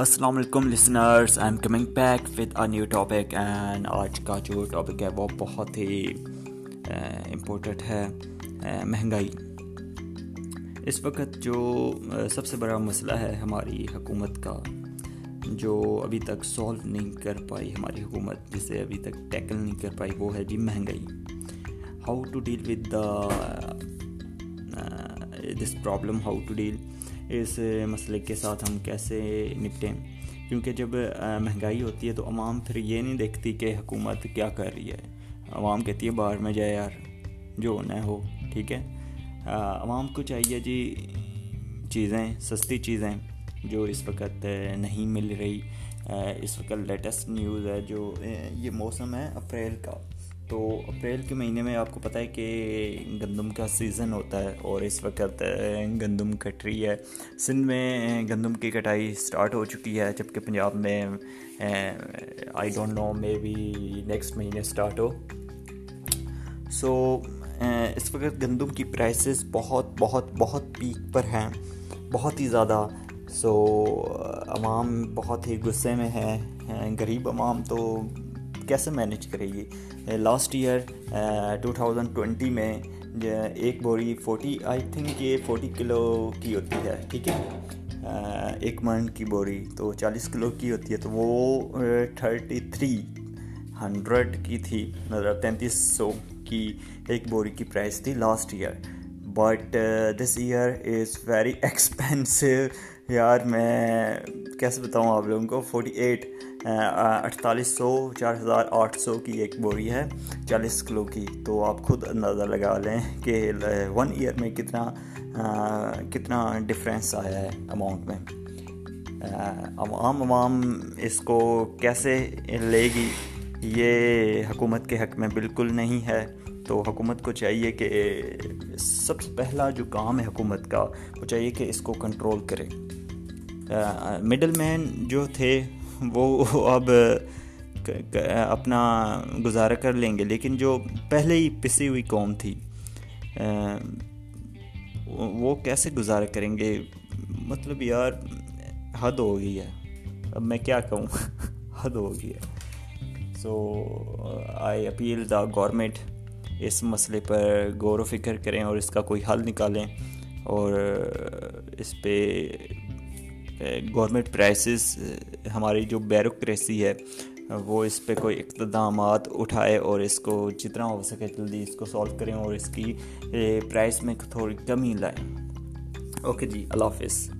السلام علیکم listeners I am coming back with a new topic and آج کا جو ٹاپک ہے وہ بہت ہی امپورٹنٹ ہے مہنگائی اس وقت جو eh, سب سے بڑا مسئلہ ہے ہماری حکومت کا، جو ابھی تک سولو نہیں کر پائی ہماری حکومت، جسے ابھی تک ٹیکل نہیں کر پائی، وہ ہے جی مہنگائی. How to deal with the this problem how to deal اس مسئلے کے ساتھ ہم کیسے نپٹیں کیونکہ جب مہنگائی ہوتی ہے تو عوام پھر یہ نہیں دیکھتی کہ حکومت کیا کر رہی ہے عوام کہتی ہے باہر میں جائے یار جو ہونا ہو ٹھیک ہے عوام کو چاہیے جی چیزیں سستی چیزیں جو اس وقت نہیں مل رہی اس وقت لیٹسٹ نیوز ہے جو یہ موسم ہے اپریل کا تو اپریل کے مہینے میں آپ کو پتہ ہے کہ گندم کا سیزن ہوتا ہے اور اس وقت گندم کٹ رہی ہے۔ سندھ میں گندم کی کٹائی سٹارٹ ہو چکی ہے، جبکہ پنجاب میں I don't know maybe next مہینے سٹارٹ ہو۔ سو اس وقت گندم کی پرائسز بہت بہت بہت پیک پر ہیں، بہت ہی زیادہ۔ سو عوام بہت ہی غصے میں ہے غریب عوام تو کیسے مینیج کرے گی؟ Last year two thousand twenty میں uh, ایک بوری فورٹی آئی تھنک یہ فورٹی کلو کی ہوتی ہے، ٹھیک ہے؟ uh, ایک من کی بوری تو چالیس کلو کی ہوتی ہے، تو وہ تھرٹی تھری ہنڈریڈ کی تھی مطلب تینتیس سو کی ایک بوری کی پرائس تھی last year but this year is very expensive یار میں کیسے بتاؤں آپ لوگوں کو؟ فورٹی ایٹ اٹھتالیس سو، چار ہزار آٹھ سو کی ایک بوری ہے، چالیس کلو کی۔ تو آپ خود اندازہ لگا لیں کہ ون ایئر میں کتنا کتنا ڈفرینس آیا ہے اماؤنٹ میں۔ عام عوام اس کو کیسے لے گی؟ یہ حکومت کے حق میں بالکل نہیں ہے۔ تو حکومت کو چاہیے کہ سب سے پہلا جو کام ہے حکومت کا، وہ چاہیے کہ اس کو کنٹرول کرے۔ مڈل مین جو تھے، وہ اب اپنا گزارا کر لیں گے۔ لیکن جو پہلے ہی پسی ہوئی قوم تھی وہ کیسے گزارا کریں گے؟ مطلب یار، حد ہو گئی ہے۔ اب میں کیا کہوں؟ حد ہو گئی ہے۔ سو آئی اپیل دا گورنمنٹ اس مسئلے پر غور و فکر کریں اور اس کا کوئی حل نکالیں اور اس پہ گورنمنٹ پرائسز ہماری جو بیروکریسی ہے، وہ اس پہ کوئی اقتدامات اٹھائے اور اس کو جتنا ہو سکے جلدی اس کو سالو کریں اور اس کی پرائس میں تھوڑی کمی لائیں۔ اوکے جی اللہ حافظ۔